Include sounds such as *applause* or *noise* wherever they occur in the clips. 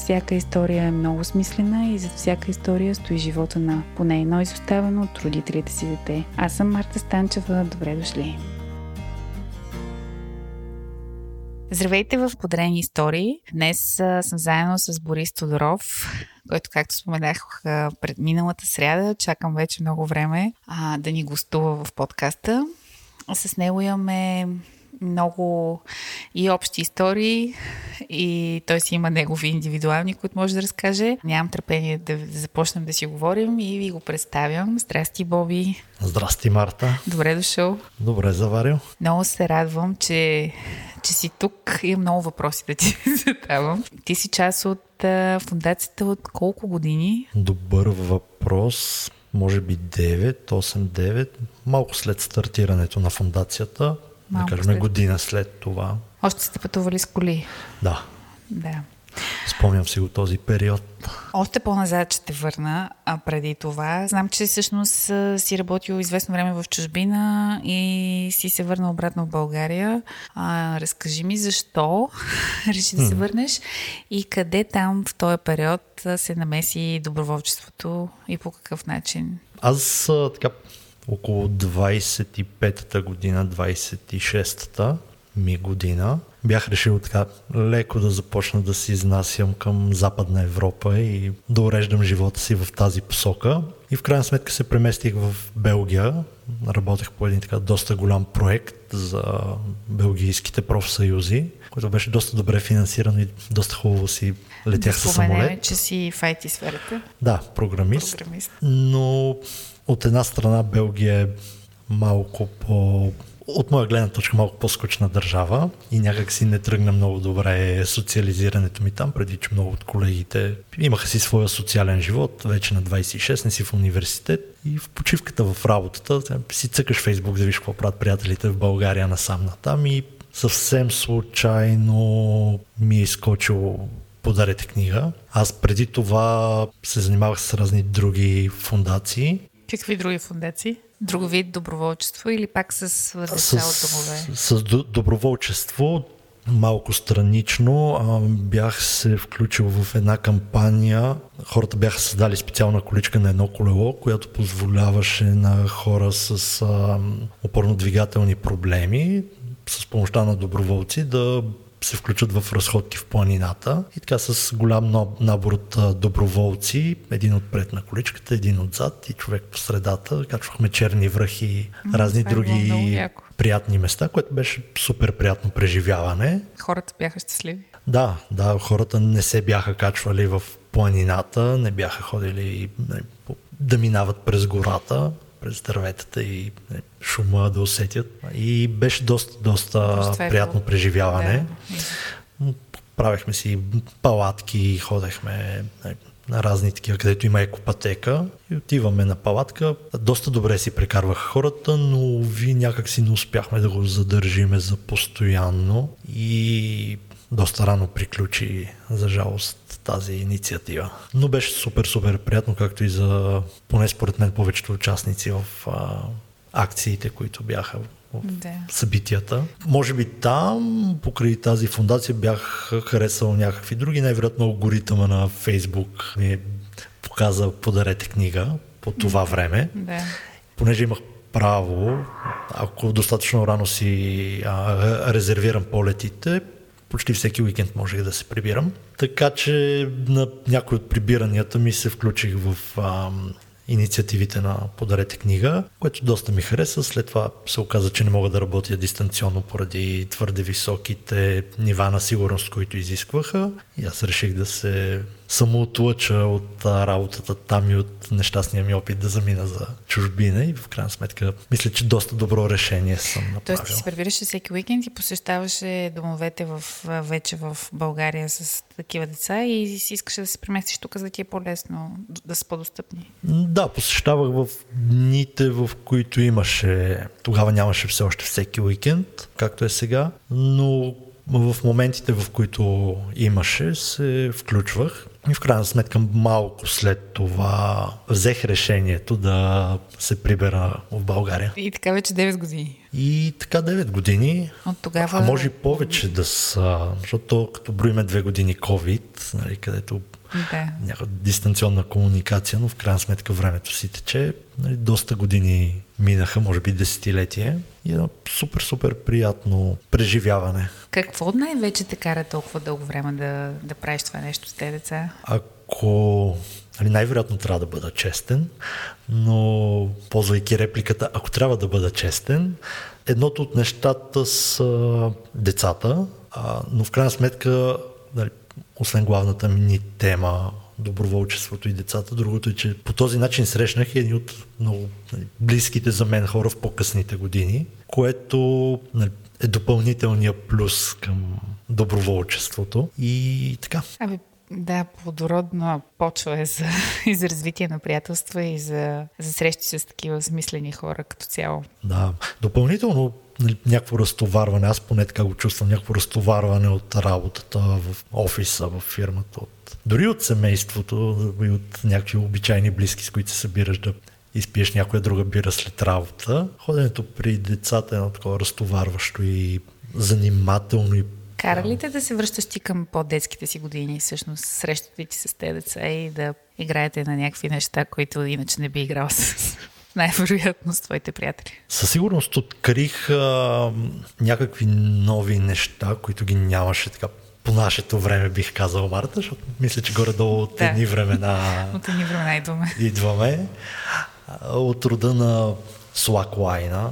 всяка история е много смислена и зад всяка история стои живота на поне едно изоставено от родителите си дете. Аз съм Марта Станчева. Добре дошли! Здравейте в Подрени истории. Днес съм заедно с Борис Тодоров, който, както споменах пред миналата сряда, чакам вече много време а, да ни гостува в подкаста. С него имаме много и общи истории и той си има негови индивидуални, които може да разкаже. Нямам търпение да започнем да си говорим и ви го представям. Здрасти, Боби. Здрасти, Марта. Добре дошъл. Добре заварил. Много се радвам, че, че си тук. Имам много въпроси да ти *laughs* задавам. Ти си част от а, фундацията от колко години? Добър въпрос. Може би 9, 8-9, малко след стартирането на фундацията. Малко да кажем след... година след това. Още сте пътували с коли? Да. Да. Спомням си го този период. Още по-назад ще върна а преди това. Знам, че всъщност си работил известно време в чужбина и си се върнал обратно в България. А, разкажи ми защо *laughs* реши да се върнеш и къде там в този период се намеси доброволчеството и по какъв начин? Аз така около 25-та година, 26-та ми година, бях решил така леко да започна да се изнасям към Западна Европа и да уреждам живота си в тази посока. И в крайна сметка се преместих в Белгия. Работех по един така доста голям проект за белгийските профсъюзи, който беше доста добре финансиран и доста хубаво си летях да със самолет. че си в IT сферата. Да, програмист. програмист. Но от една страна Белгия е малко по от моя гледна точка малко по-скучна държава и някак си не тръгна много добре социализирането ми там, преди че много от колегите имаха си своя социален живот, вече на 26, не си в университет и в почивката в работата си цъкаш Фейсбук да виж какво правят приятелите в България насам натам и съвсем случайно ми е изкочил подарете книга. Аз преди това се занимавах с разни други фундации Какви други фундации? Друго вид доброволчество или пак с деца от домове? С, с доброволчество малко странично. А, бях се включил в една кампания. Хората бяха създали специална количка на едно колело, която позволяваше на хора с а, опорно-двигателни проблеми с помощта на доброволци да се включат в разходки в планината и така с голям набор от доброволци, един отпред на количката, един отзад и човек по средата. Качвахме черни връхи и разни Това е други е приятни места, което беше супер приятно преживяване. Хората бяха щастливи. Да, да, хората не се бяха качвали в планината, не бяха ходили да минават през гората през дърветата и не, шума да усетят. И беше доста, доста приятно преживяване. Да. Правехме си палатки, ходехме на разни такива, където има екопатека и отиваме на палатка. Доста добре си прекарваха хората, но ви някак си не успяхме да го задържиме за постоянно и доста рано приключи, за жалост, тази инициатива. Но беше супер, супер приятно, както и за, поне според мен, повечето участници в а, акциите, които бяха в да. събитията. Може би там, покрай тази фундация, бях харесал някакви други. Най-вероятно алгоритъма на Фейсбук ми е показа подарете книга по това време. Да. Понеже имах право, ако достатъчно рано си а, резервирам полетите, почти всеки уикенд можех да се прибирам. Така че на някои от прибиранията ми се включих в а, инициативите на Подарете книга, което доста ми хареса. След това се оказа, че не мога да работя дистанционно поради твърде високите нива на сигурност, които изискваха. И аз реших да се самоотлъча от а, работата там и от нещастния ми опит да замина за чужбина и в крайна сметка мисля, че доста добро решение съм направил. Тоест ти си превираше всеки уикенд и посещаваше домовете в, вече в България с такива деца и си искаше да се преместиш тук, за да ти е по-лесно, да са по-достъпни. Да, посещавах в дните, в които имаше, тогава нямаше все още всеки уикенд, както е сега, но в моментите, в които имаше, се включвах. И в крайна сметка малко след това взех решението да се прибера в България. И така вече 9 години. И така 9 години. От тогава... А може и повече да са, защото като броиме 2 години COVID, нали, където да. някаква дистанционна комуникация, но в крайна сметка времето си тече. Нали, доста години минаха, може би десетилетие и едно супер, супер приятно преживяване. Какво най-вече те кара толкова дълго време да, да правиш това нещо с тези деца? Ако нали, най-вероятно трябва да бъда честен, но ползвайки репликата, ако трябва да бъда честен, едното от нещата са децата, а, но в крайна сметка, нали, освен главната ми тема доброволчеството и децата. Другото е, че по този начин срещнах едни от много нали, близките за мен хора в по-късните години, което нали, е допълнителния плюс към доброволчеството и така. Ами, да, плодородна почва е за, *laughs* и за развитие на приятелства и за, за срещи с такива смислени хора като цяло. Да, допълнително нали, някакво разтоварване, аз поне така го чувствам, някакво разтоварване от работата в офиса, в фирмата, от, дори от семейството и от някакви обичайни близки, с които се събираш да изпиеш някоя друга бира след работа. Ходенето при децата е едно такова разтоварващо и занимателно и Кара ли те да се връщаш ти към по-детските си години, всъщност срещате ти с тези деца и да играете на някакви неща, които иначе не би играл с най-вероятно с твоите приятели? Със сигурност открих а, някакви нови неща, които ги нямаше така по нашето време бих казал Марта, защото мисля, че горе-долу от да. едни времена *laughs* от едни времена идваме. идваме. От рода на слаклайна,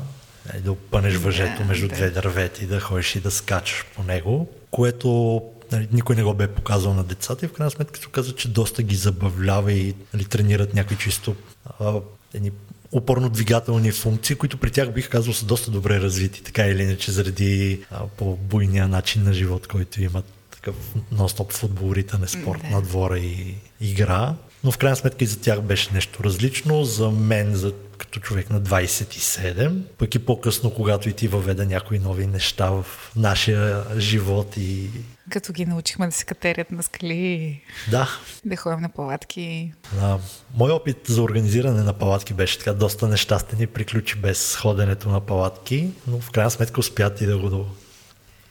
е, да опънеш въжето между да. две дървети, да ходиш и да скачаш по него, което нали, никой не го бе показал на децата и в крайна сметка се оказа, че доста ги забавлява и нали, тренират някакви чисто а, едни опорно-двигателни функции, които при тях бих казал са доста добре развити, така или иначе, заради по-буйния начин на живот, който имат такъв нон-стоп футбол, ритън е спорт да. на двора и игра. Но в крайна сметка и за тях беше нещо различно. За мен, за, като човек на 27, пък и по-късно, когато и ти въведа някои нови неща в нашия живот и като ги научихме да се катерят на скали. Да. Да ходим на палатки. Да. Мой опит за организиране на палатки беше така доста нещастен и приключи без ходенето на палатки, но в крайна сметка успя ти да го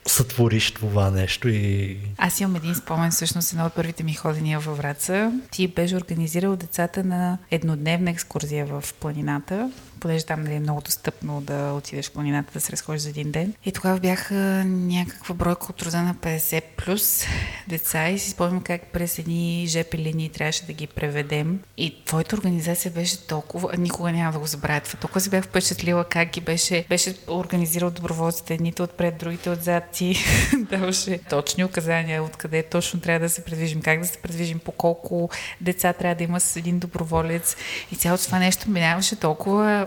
сътвориш това нещо и... Аз имам един спомен, всъщност едно от първите ми ходения във Враца. Ти беше организирал децата на еднодневна екскурзия в планината понеже там нали, е много достъпно да отидеш в планината да се разходиш за един ден. И тогава бяха някаква бройка от рода на 50 плюс деца и си спомням как през едни ЖП линии трябваше да ги преведем. И твоята организация беше толкова, никога няма да го забравя това. Толкова си бях впечатлила как ги беше, беше организирал доброволците, едните отпред, другите отзад. Ти *laughs* даваше точни указания откъде точно трябва да се предвижим, как да се предвижим, по колко деца трябва да има с един доброволец. И цялото това нещо минаваше толкова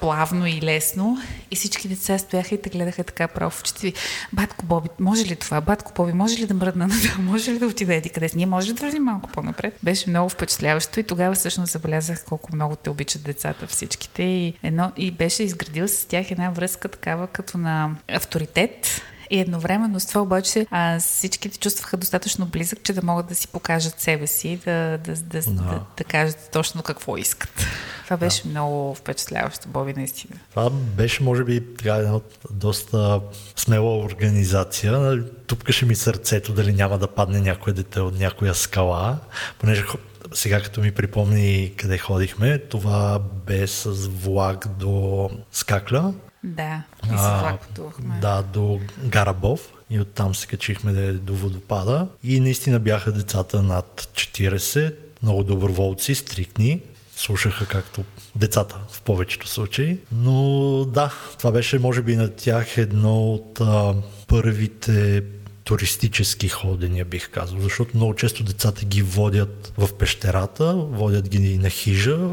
плавно и лесно. И всички деца стояха и те гледаха така право в очите Батко Боби, може ли това? Батко Боби, може ли да мръдна на това? *laughs* Може ли да отида еди къде Ние може да вървим малко по-напред? Беше много впечатляващо и тогава всъщност забелязах колко много те обичат децата всичките и, едно, и беше изградил с тях една връзка такава като на авторитет и едновременно с това обаче а, всичките чувстваха достатъчно близък, че да могат да си покажат себе си, да, да, да, да. да, да кажат точно какво искат. Това беше да. много впечатляващо, Боби, наистина. Това беше, може би, така, една доста смела организация. Тупкаше ми сърцето дали няма да падне някое дете от някоя скала, понеже сега като ми припомни къде ходихме, това бе с влак до Скакля, да, и с влак пътувахме. Да, до Гарабов. И оттам се качихме до водопада. И наистина бяха децата над 40, много доброволци, стрикни, слушаха както децата в повечето случаи. Но да, това беше може би на тях едно от а, първите туристически ходения, бих казал, защото много често децата ги водят в пещерата, водят ги на хижа,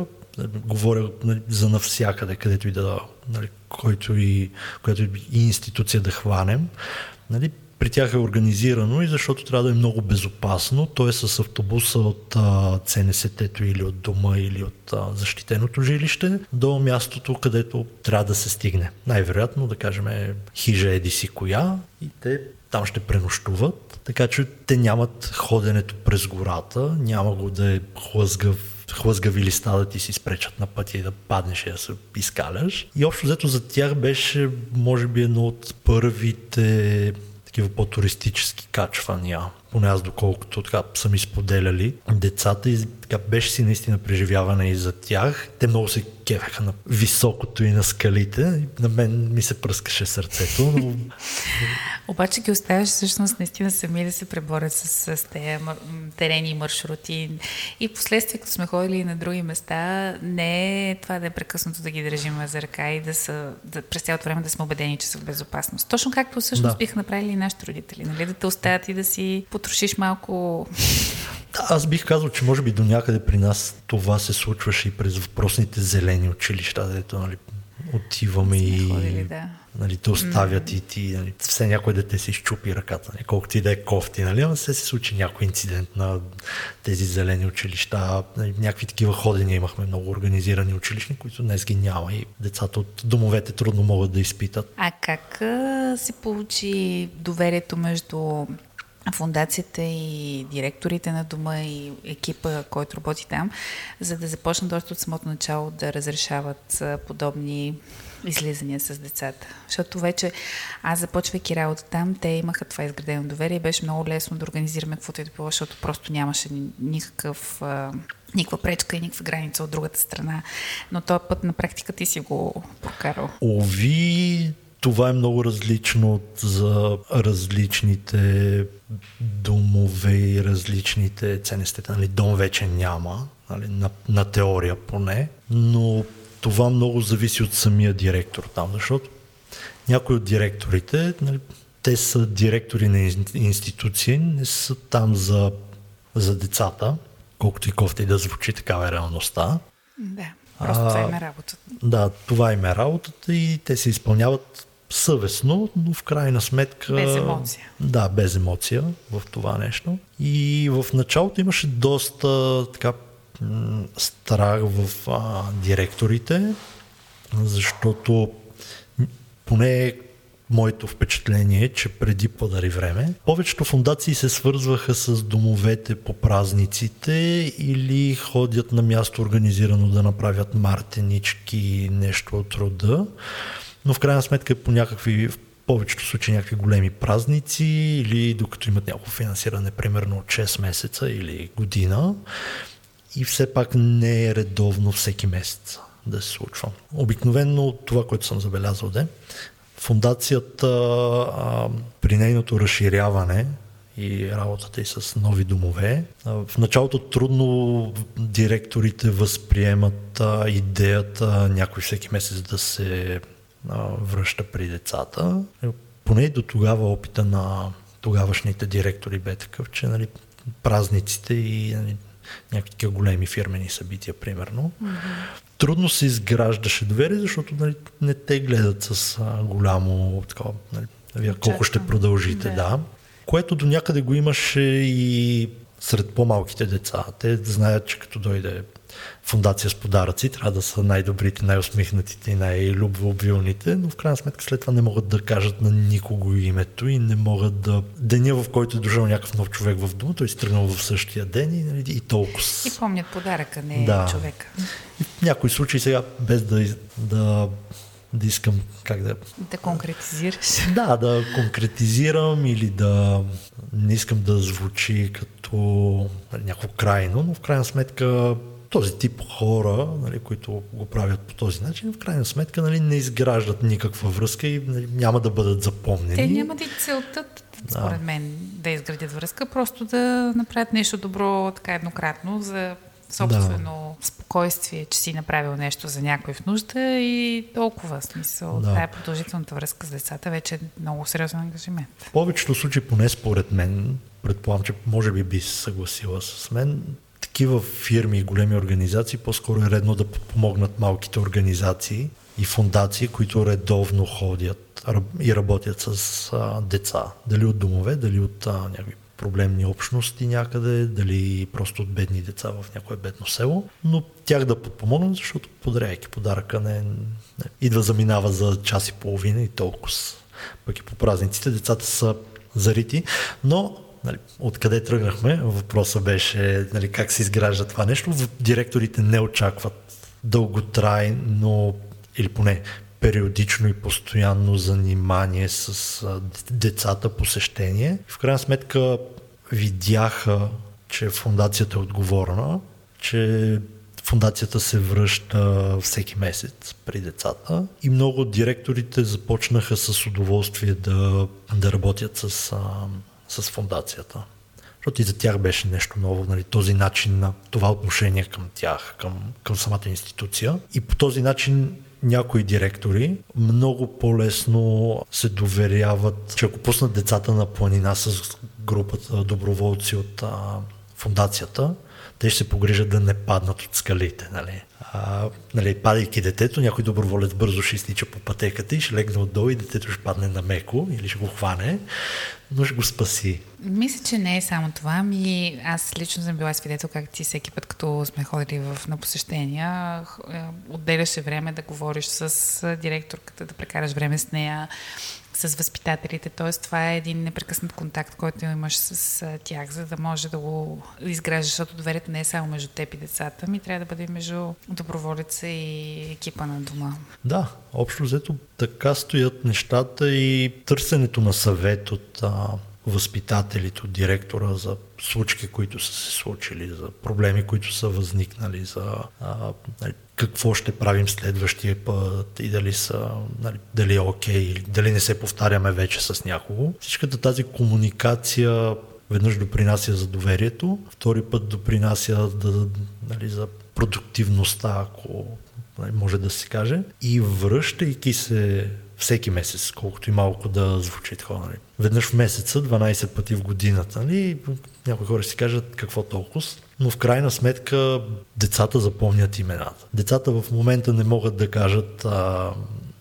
говоря нали, за навсякъде, където и да, нали, който и, която и институция да хванем. Нали, при тях е организирано и защото трябва да е много безопасно. Той е с автобуса от ЦНСТ-то или от дома или от а, защитеното жилище до мястото, където трябва да се стигне. Най-вероятно, да кажем, е хижа еди си коя и те там ще пренощуват, така че те нямат ходенето през гората, няма го да е хлъзгав хлъзгави листа да ти си спречат на пътя и да паднеш и да се изкаляш. И общо взето за тях беше, може би, едно от първите такива по-туристически качвания, поне аз доколкото така са ми споделяли децата и така беше си наистина преживяване и за тях. Те много се кефеха на високото и на скалите. На мен ми се пръскаше сърцето. Но... *laughs* Обаче ги оставяш всъщност наистина сами да се преборят с, с тези терени и маршрути. И последствие, като сме ходили на други места, не е това да е прекъснато да ги държим за ръка и да са, да, през цялото време да сме убедени, че са в безопасност. Точно както всъщност да. биха направили и нашите родители. Нали? Да те оставят и да си потрошиш малко аз бих казал, че може би до някъде при нас това се случваше и през въпросните зелени училища, дето нали, отиваме и ходили, да. нали, те оставят mm. и ти, нали, все някой дете си изчупи ръката, нали, колкото и да е кофти, нали, ама се се случи някой инцидент на тези зелени училища, нали, някакви такива ходения имахме, много организирани училищни, които днес ги няма и децата от домовете трудно могат да изпитат. А как се получи доверието между фундацията и директорите на дома и екипа, който работи там, за да започнат още от самото начало да разрешават подобни излизания с децата. Защото вече аз започвайки работа там, те имаха това изградено доверие и беше много лесно да организираме каквото и да било, защото просто нямаше никакъв никаква пречка и никаква граница от другата страна. Но този път на практика ти си го прокарал. Ови, това е много различно за различните домове и различните ценности. Нали, дом вече няма, нали, на, на теория поне, но това много зависи от самия директор там, защото някои от директорите, нали, те са директори на институции, не са там за, за децата, колкото и кофти да звучи, такава е реалността. Да, просто а, това им е работата. Да, това им е работата и те се изпълняват съвестно, но в крайна сметка... Без емоция. Да, без емоция в това нещо. И в началото имаше доста така страх в а, директорите, защото поне моето впечатление е, че преди подари време, повечето фундации се свързваха с домовете по празниците или ходят на място организирано да направят мартенички, нещо от рода но в крайна сметка по някакви, в повечето случаи някакви големи празници или докато имат някакво финансиране, примерно от 6 месеца или година и все пак не е редовно всеки месец да се случва. Обикновено това, което съм забелязал де, фундацията а, при нейното разширяване и работата и с нови домове. В началото трудно директорите възприемат идеята някой всеки месец да се връща при децата. Е, поне до тогава опита на тогавашните директори бе такъв, че нали, празниците и нали, някакви големи фирмени събития, примерно. Mm-hmm. Трудно се изграждаше доверие, защото нали, не те гледат с а, голямо такова, нали, вие колко ще продължите, да. да. Което до някъде го имаше и сред по-малките деца. Те знаят, че като дойде фундация с подаръци, трябва да са най-добрите, най-усмихнатите и най-любвеобилните, но в крайна сметка след това не могат да кажат на никого името и не могат да... Деня, в който е дошъл някакъв нов човек в дома, той си тръгнал в същия ден и, нали, и толкова. И помнят подаръка, не да. човека. И в някои случаи сега, без да, да да искам как да... Да конкретизираш. Да, да конкретизирам или да не искам да звучи като някакво крайно, но в крайна сметка този тип хора, нали, които го правят по този начин, в крайна сметка нали, не изграждат никаква връзка и нали, няма да бъдат запомнени. Те нямат и целта, според да. мен, да изградят връзка, просто да направят нещо добро така еднократно за собствено да. спокойствие, че си направил нещо за някой в нужда и толкова смисъл. Да. Тая продължителната връзка с децата вече е много сериозен ангажимент. В повечето случаи, поне според мен, предполагам, че може би би се съгласила с мен, такива фирми и големи организации по-скоро е редно да помогнат малките организации и фундации, които редовно ходят и работят с а, деца. Дали от домове, дали от а, някакви проблемни общности някъде, дали просто от бедни деца в някое бедно село, но тях да подпомогнат, защото подаряйки подаръка не, не идва заминава за час и половина и толкова. Пък и по празниците децата са зарити, но нали, откъде тръгнахме, въпросът беше нали, как се изгражда това нещо. Директорите не очакват дълготрайно или поне периодично и постоянно занимание с децата, посещение. В крайна сметка видяха, че фундацията е отговорна, че фундацията се връща всеки месец при децата и много от директорите започнаха с удоволствие да, да работят с, с фундацията. Защото и за тях беше нещо ново, нали, този начин на това отношение към тях, към, към самата институция. И по този начин някои директори много по-лесно се доверяват, че ако пуснат децата на планина с групата доброволци от а, фундацията, те ще се погрижат да не паднат от скалите. Нали? А, нали, падайки детето, някой доброволец бързо ще изтича по пътеката и ще легне отдолу и детето ще падне на меко или ще го хване, но ще го спаси. Мисля, че не е само това. Ми, аз лично съм била свидетел как ти всеки път, като сме ходили в, на посещения, е, отделяше време да говориш с директорката, да прекараш време с нея, с възпитателите. Т.е. това е един непрекъснат контакт, който имаш с тях, за да може да го изграждаш, защото доверието не е само между теб и децата, ми трябва да бъде между доброволеца и екипа на дома. Да, общо взето така стоят нещата и търсенето на съвет от а, възпитателите, от директора за случки, които са се случили, за проблеми, които са възникнали, за а, нали, какво ще правим следващия път и дали, са, нали, дали е окей okay, дали не се повтаряме вече с някого. Всичката тази комуникация веднъж допринася за доверието, втори път допринася да, нали, за продуктивността, ако нали, може да се каже. И връщайки се всеки месец, колкото и малко да звучи такова. Нали. Веднъж в месеца, 12 пъти в годината. Нали. Някои хора си кажат какво толкова, но в крайна сметка децата запомнят имената. Децата в момента не могат да кажат а,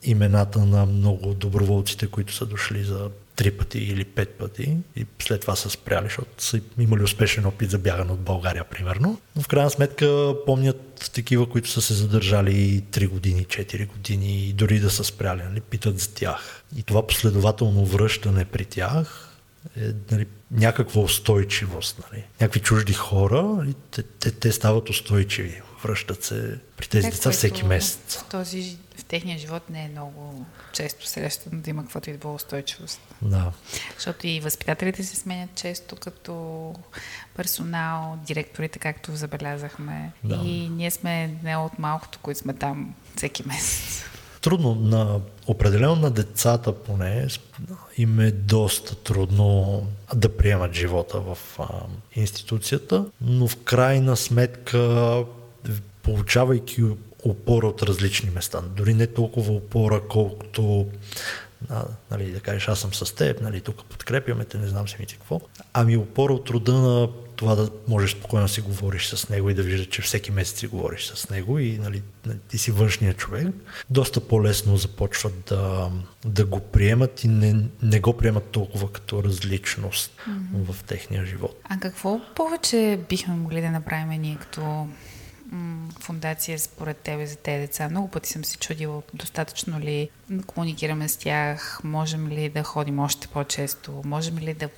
имената на много доброволците, които са дошли за три пъти или пет пъти и след това са спряли, защото са имали успешен опит за бягане от България, примерно. Но в крайна сметка помнят такива, които са се задържали 3 години, 4 години и дори да са спряли, нали, питат за тях. И това последователно връщане при тях е нали, някаква устойчивост. Нали. Някакви чужди хора, нали, те, те, те стават устойчиви, връщат се при тези деца всеки месец. В този в техния живот не е много често срещано да има каквото и да било устойчивост. Да. Защото и възпитателите се сменят често като персонал, директорите, както забелязахме. Да. И ние сме не от малкото, които сме там всеки месец. Трудно. На, определено на децата поне им е доста трудно да приемат живота в а, институцията, но в крайна сметка получавайки опора от различни места. Дори не толкова опора, колкото а, нали, да кажеш аз съм с теб, нали, тук подкрепяме те, не знам си ми ти какво. Ами опора от рода на това да можеш спокойно да си говориш с него и да виждаш, че всеки месец си говориш с него и нали, ти си външният човек, доста по-лесно започват да, да го приемат и не, не го приемат толкова като различност mm-hmm. в техния живот. А какво повече бихме могли да направим ние като фундация според тебе за тези деца? Много пъти съм си чудила достатъчно ли комуникираме с тях, можем ли да ходим още по-често, можем ли да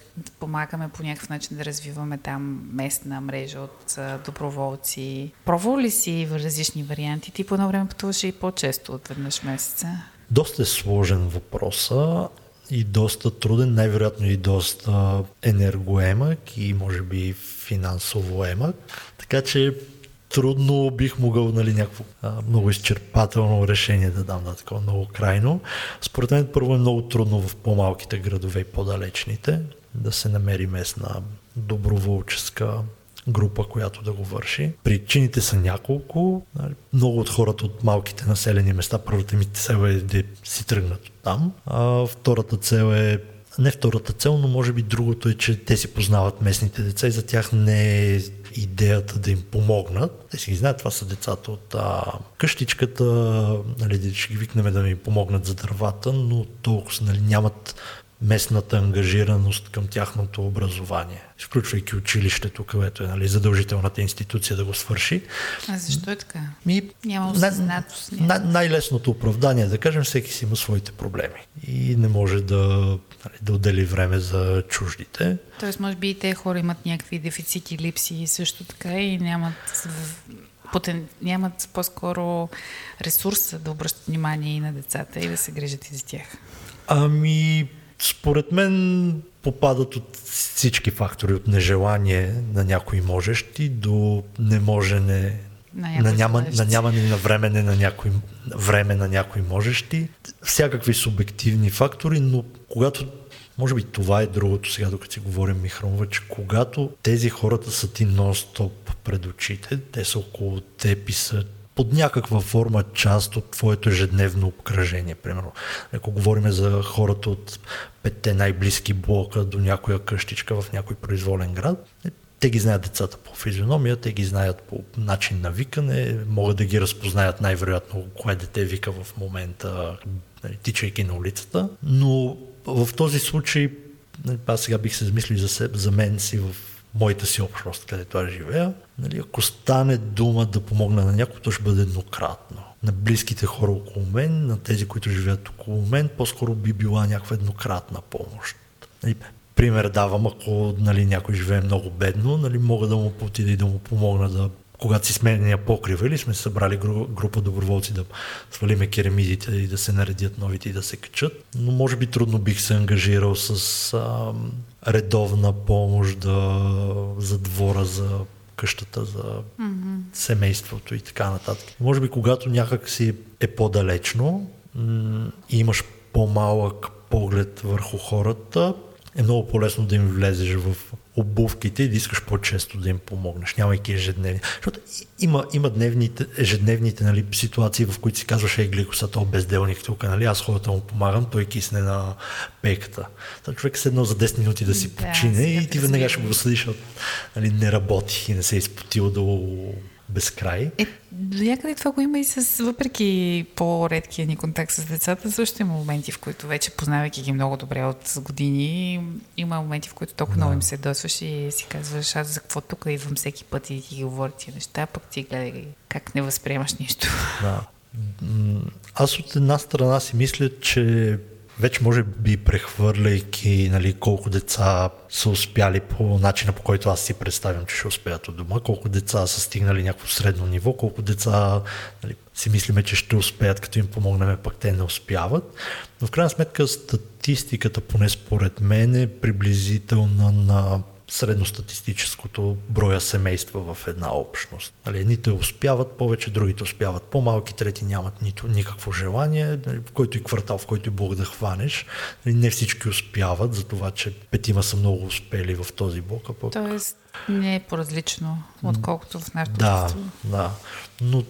помагаме по някакъв начин да развиваме там местна мрежа от доброволци. Пробвал ли си в различни варианти? Ти по едно време пътуваш и по-често от веднъж месеца. Доста е сложен въпрос и доста труден, най-вероятно и доста енергоемък и може би финансово емък. Така че трудно бих могъл нали, някакво а, много изчерпателно решение да дам на такова много крайно. Според мен първо е много трудно в по-малките градове и по-далечните да се намери местна доброволческа група, която да го върши. Причините са няколко. Нали, много от хората от малките населени места, първата ми цел е да си тръгнат там. А втората цел е не втората цел, но може би другото е, че те си познават местните деца и за тях не е идеята да им помогнат. Те си ги знаят, това са децата от а, къщичката, нали, ще ги викнем да ми помогнат за дървата, но толкова нали, нямат местната ангажираност към тяхното образование, включвайки училището, където е нали, задължителната институция да го свърши. А защо е така? Ми, Няма осъзнатост. Най- най-лесното оправдание да кажем, всеки си има своите проблеми и не може да, нали, да отдели време за чуждите. Тоест, може би и те хора имат някакви дефицити, липси също така и нямат потен... нямат по-скоро ресурса да обръщат внимание и на децата и да се грижат и за тях. Ами, според мен попадат от всички фактори, от нежелание на някои можещи до неможене на, на, няма, на нямане на време на някой, време на някои можещи. Всякакви субективни фактори, но когато може би това е другото сега, докато си говорим Михромова, че когато тези хората са ти нон-стоп пред очите, те са около теб и са под някаква форма част от твоето ежедневно обкръжение. Примерно, ако говорим за хората от петте най-близки блока до някоя къщичка в някой произволен град, е, те ги знаят децата по физиономия, те ги знаят по начин на викане, могат да ги разпознаят най-вероятно кое дете вика в момента, нали, тичайки на улицата, но в този случай нали, аз сега бих се замислил за, себе, за мен си в моята си общност, където аз живея, нали, ако стане дума да помогна на някой, то ще бъде еднократно. На близките хора около мен, на тези, които живеят около мен, по-скоро би била някаква еднократна помощ. Нали, пример давам, ако нали, някой живее много бедно, нали, мога да му отида и да му помогна да когато си сменения покрива или сме събрали група доброволци да свалиме керамидите и да се наредят новите и да се качат, но може би трудно бих се ангажирал с а, редовна помощ да, за двора, за къщата, за mm-hmm. семейството и така нататък. Може би когато някак си е по-далечно м- и имаш по-малък поглед върху хората, е много по-лесно да им влезеш в обувките и да искаш по-често да им помогнеш, нямайки ежедневни. Защото има, има дневните, ежедневните нали, ситуации, в които си казваш, ей, глико са то безделник тук, нали, аз ходата му помагам, той кисне на пейката. Та човек седнал за 10 минути да си да, почине и ти веднага ще го съдиш, нали, не работи и не се е изпотил да безкрай. Е, до някъде това го има и с, въпреки по-редкия ни контакт с децата, също има моменти, в които вече познавайки ги много добре от години, има моменти, в които толкова да. много им се досваш и си казваш, аз за какво тук идвам всеки път и ти ги говоря тия неща, пък ти гледай как не възприемаш нищо. Да. Аз от една страна си мисля, че вече може би прехвърляйки нали, колко деца са успяли по начина по който аз си представям, че ще успеят от дома, колко деца са стигнали някакво средно ниво, колко деца нали, си мислиме, че ще успеят, като им помогнем, пък те не успяват. Но в крайна сметка статистиката, поне според мен, е приблизителна на средностатистическото броя семейства в една общност. Нали, едните успяват повече, другите успяват по-малки, трети нямат нито никакво желание, нали, в който и квартал, в който и Бог да хванеш. Нали, не всички успяват, за това, че петима са много успели в този блок. А пък... Тоест не е по-различно, отколкото в нашото Да, да. Но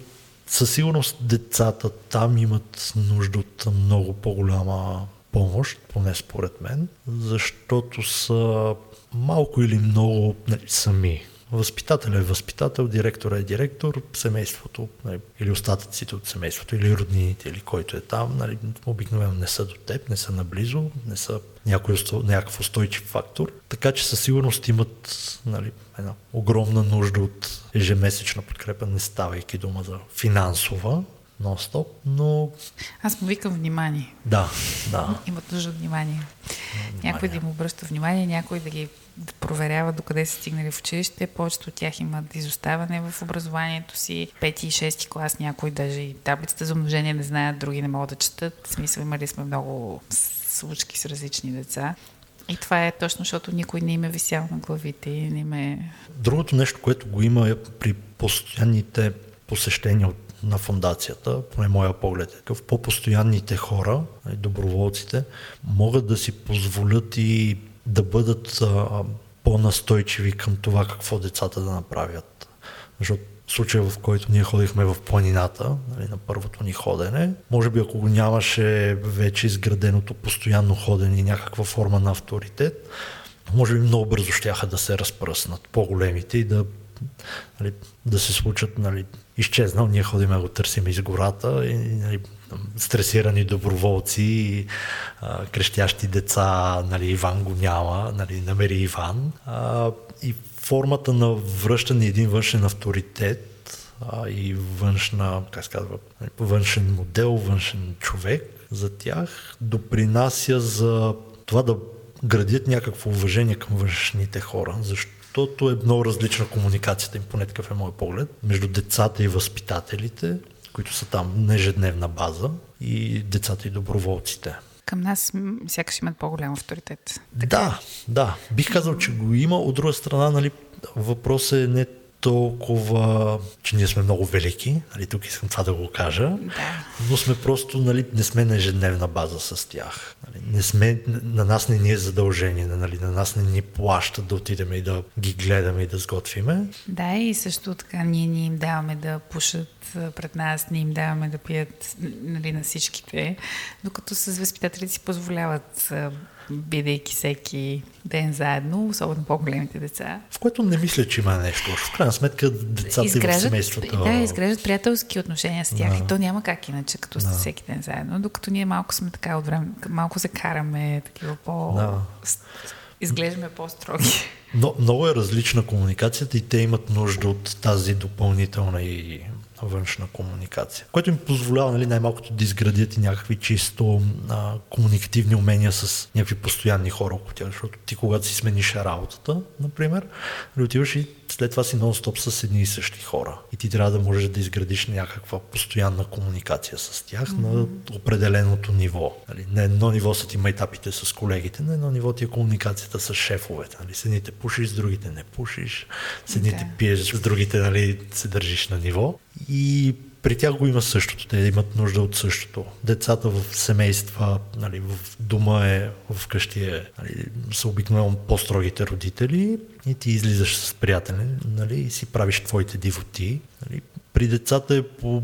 със сигурност децата там имат нужда от много по-голяма помощ, поне според мен, защото са малко или много нали, сами. Възпитател е възпитател, директор е директор, семейството нали, или остатъците от семейството или роднините или който е там, нали, обикновено не са до теб, не са наблизо, не са някой, някакъв устойчив фактор. Така че със сигурност имат нали, една огромна нужда от ежемесечна подкрепа, не ставайки дума за финансова, нон-стоп, но... Аз му викам внимание. Да, да. Имат нужда от внимание. внимание. Някой да им обръща внимание, някой да ги да проверява докъде са стигнали в училище. Повечето от тях имат изоставане в образованието си. Пети и шести клас някои даже и таблицата за умножение не знаят, други не могат да четат. В смисъл имали сме много случки с различни деца. И това е точно, защото никой не им е висял на главите и не им е... Другото нещо, което го има е при постоянните посещения от на фундацията, поне моя поглед е такъв, по-постоянните хора, доброволците, могат да си позволят и да бъдат а, по-настойчиви към това какво децата да направят. Защото случая, в който ние ходихме в планината, нали, на първото ни ходене, може би ако го нямаше вече изграденото постоянно ходене и някаква форма на авторитет, може би много бързо щяха да се разпръснат по-големите и да, нали, да се случат нали, изчезнал, ние ходим го търсим из гората и нали, стресирани доброволци, и, а, крещящи деца, нали, Иван го няма, нали, намери Иван. А, и формата на връщане един външен авторитет а, и външна, как се казва, външен модел, външен човек за тях допринася за това да градят някакво уважение към външните хора, защото е много различна комуникацията им, поне такъв е мой поглед, между децата и възпитателите, които са там на ежедневна база, и децата и доброволците. Към нас сякаш имат по-голям авторитет. Така? Да, да. Бих казал, че го има. От друга страна, нали, въпросът е не толкова, че ние сме много велики, нали, тук искам това да го кажа, да. но сме просто, нали, не сме на ежедневна база с тях. Нали, не сме, на нас не ни е задължение, нали, на нас не ни плащат да отидем и да ги гледаме и да сготвиме. Да, и също така ние ни им даваме да пушат пред нас, ние им даваме да пият нали, на всичките, докато с възпитателите си позволяват бидейки всеки ден заедно, особено по-големите деца. В което не мисля, че има нещо. В крайна сметка децата изграждат, и в семейството. Да, изграждат приятелски отношения с тях да. и то няма как иначе, като да. всеки ден заедно. Докато ние малко сме така от време, малко се караме, такива по... Да. Изглеждаме по-строги. Но, много е различна комуникацията и те имат нужда от тази допълнителна и външна комуникация, което им позволява нали, най-малкото да изградят и някакви чисто а, комуникативни умения с някакви постоянни хора около тях, защото ти когато си смениш работата, например, нали, отиваш и след това си нон-стоп с едни и същи хора. И ти трябва да можеш да изградиш някаква постоянна комуникация с тях mm-hmm. на определеното ниво. Нали, на едно ниво са ти майтапите с колегите, на едно ниво ти е комуникацията с шефовете. Нали, с едните пушиш, с другите не пушиш, с едните okay. пиеш, с другите нали, се държиш на ниво. И при тях го има същото. Те имат нужда от същото. Децата в семейства, нали, в дома е, в къщи е, нали, са обикновено по-строгите родители и ти излизаш с приятели нали, и си правиш твоите дивоти. Нали. При децата е по,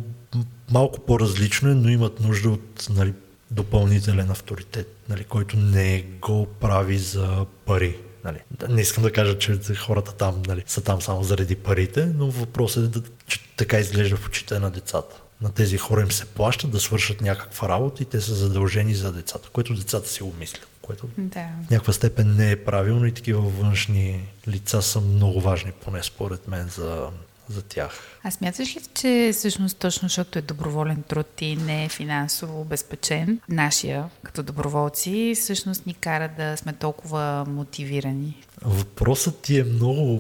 малко по-различно, но имат нужда от нали, допълнителен авторитет, нали, който не го прави за пари. Нали. Не искам да кажа, че хората там нали, са там само заради парите, но въпросът е, да, че така изглежда в очите на децата. На тези хора им се плащат да свършат някаква работа и те са задължени за децата, което децата си го мислят, което да. в някаква степен не е правилно и такива външни лица са много важни, поне според мен, за за тях. А смяташ ли, че всъщност точно защото е доброволен труд и не е финансово обезпечен, нашия като доброволци, всъщност ни кара да сме толкова мотивирани? Въпросът ти е много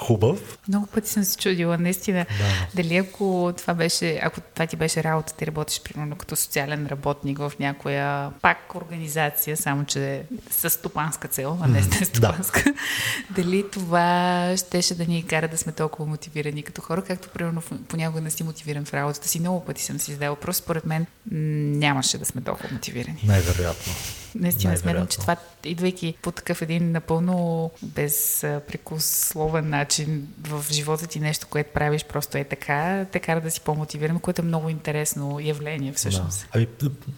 хубав. Много пъти съм се чудила, наистина. Да. Дали ако това беше, ако това ти беше работа, ти работиш примерно като социален работник в някоя пак организация, само че с стопанска цел, а не с стопанска. Да. Дали това щеше да ни кара да сме толкова мотивирани като хора, както примерно понякога не си мотивиран в работата си. Много пъти съм си издала. Просто според мен нямаше да сме толкова мотивирани. Най-вероятно. Наистина смятам, че това, идвайки по такъв един напълно безпрекословен начин в живота ти нещо, което правиш просто е така, те кара да си по-мотивиран, което е много интересно явление всъщност. Да. Ами,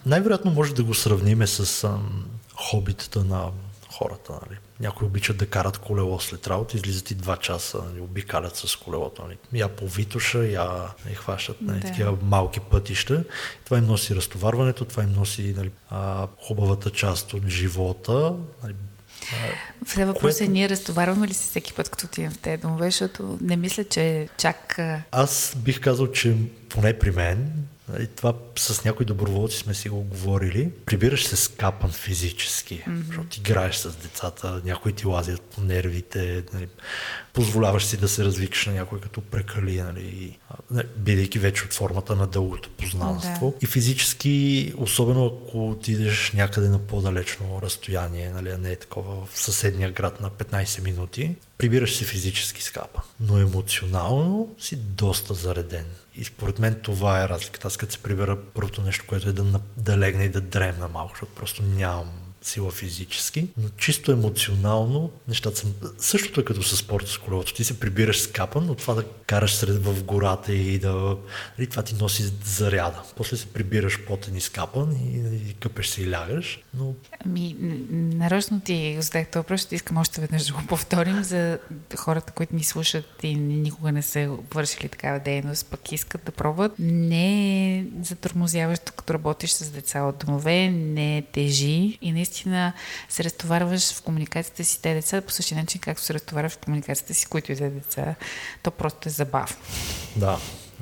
най-вероятно може да го сравниме с ам, хобитата на хората. Нали? Някои обичат да карат колело след работа, излизат и два часа, нали, обикалят с колелото. Нали. Я по Витуша, я нали, хващат нали, да. такива малки пътища. Това им носи разтоварването, това им носи нали, а, хубавата част от живота. Нали, все въпрос е, ние разтоварваме ли се всеки път, като отидем в тези домове, защото не мисля, че чак... Аз бих казал, че поне при мен, и това с някои доброволци сме си го говорили. Прибираш се скапан физически, mm-hmm. защото играеш с децата, някои ти лазят по нервите, нали, позволяваш си да се развикаш на някой като прекали, нали, бидейки вече от формата на дългото познанство. Да. И физически, особено ако отидеш някъде на по-далечно разстояние, нали, а не е такова в съседния град на 15 минути, прибираш се физически скапа, но емоционално си доста зареден. И според мен това е разликата. Аз като се прибера, първото нещо, което е да, да легна и да дремна малко, защото просто нямам сила физически, но чисто емоционално нещата са... Същото е като с спорта с колелото. Ти се прибираш с капа, но това да караш сред в гората и да... И това ти носи заряда. После се прибираш потен и скапан и, и къпеш се и лягаш, но... Ами, нарочно ти задах този въпрос, ще искам още веднъж да го повторим за хората, които ни слушат и никога не са вършили такава дейност, пък искат да пробват. Не е затормозяващо, като работиш с деца от домове, не е тежи и наистина се разтоварваш в комуникацията си те деца по същия начин, както се разтоварваш в комуникацията си, които и да деца. То просто е забавно. Да,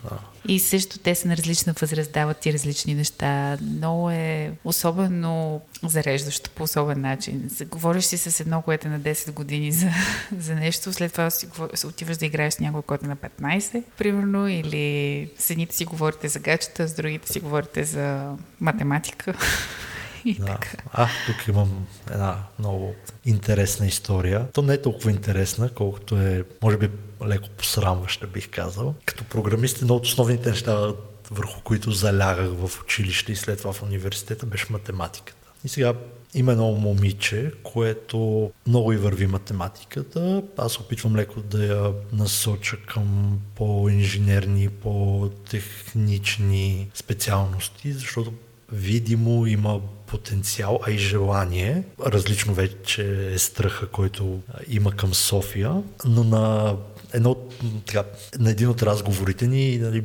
да. И също те са на различна възраст, дават ти различни неща. Много е особено зареждащо по особен начин. Говориш си с едно, което е на 10 години за, за нещо, след това си, отиваш да играеш с някой, който е на 15, примерно, или с едните си говорите за гачета, с другите си говорите за математика. И да. така. А, тук имам една много интересна история. То не е толкова интересна, колкото е, може би, леко посрамваща, бих казал. Като програмист, едно от основните неща, върху които залягах в училище и след това в университета, беше математиката. И сега има едно момиче, което много и върви математиката. Аз опитвам леко да я насоча към по-инженерни, по-технични специалности, защото видимо има потенциал, а и желание. Различно вече е страха, който има към София, но на, едно, така, на един от разговорите ни нали,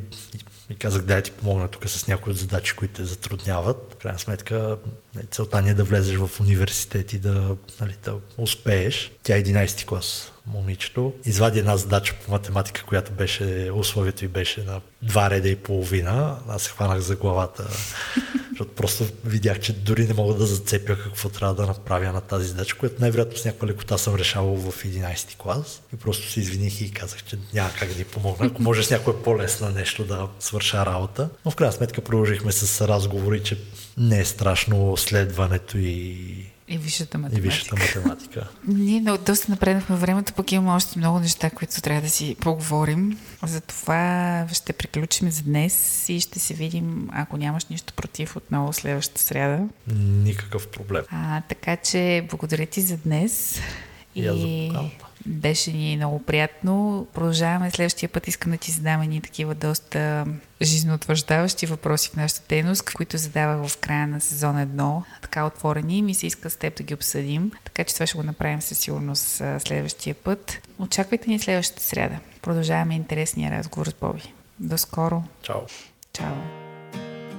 и казах, дай ти помогна тук с някои от задачи, които те затрудняват. В крайна сметка, нали, целта ни е да влезеш в университет и да, нали, да успееш. Тя е 11 клас, момичето. Извади една задача по математика, която беше, условието и беше на два реда и половина. Аз се хванах за главата *laughs* защото просто видях, че дори не мога да зацепя какво трябва да направя на тази задача, което най-вероятно с някаква лекота съм решавал в 11 ти клас. И просто се извиних и казах, че няма как да ни помогна. Ако може с някое по-лесно нещо да свърша работа. Но в крайна сметка продължихме с разговори, че не е страшно следването и и висшата математика. И висшата математика. Ние много, доста напреднахме времето, пък имаме още много неща, които трябва да си поговорим. Затова ще приключим за днес и ще се видим, ако нямаш нищо против, отново следващата сряда. Никакъв проблем. А, така че благодаря ти за днес. И, и... аз за беше ни много приятно. Продължаваме следващия път. Искам да ти задам едни такива доста жизнеутвърждаващи въпроси в нашата дейност, които задавах в края на сезон 1, така отворени. Ми се иска с теб да ги обсъдим. Така че това ще го направим със сигурност следващия път. Очаквайте ни следващата сряда. Продължаваме интересния разговор с Боби. До скоро. Чао. Чао.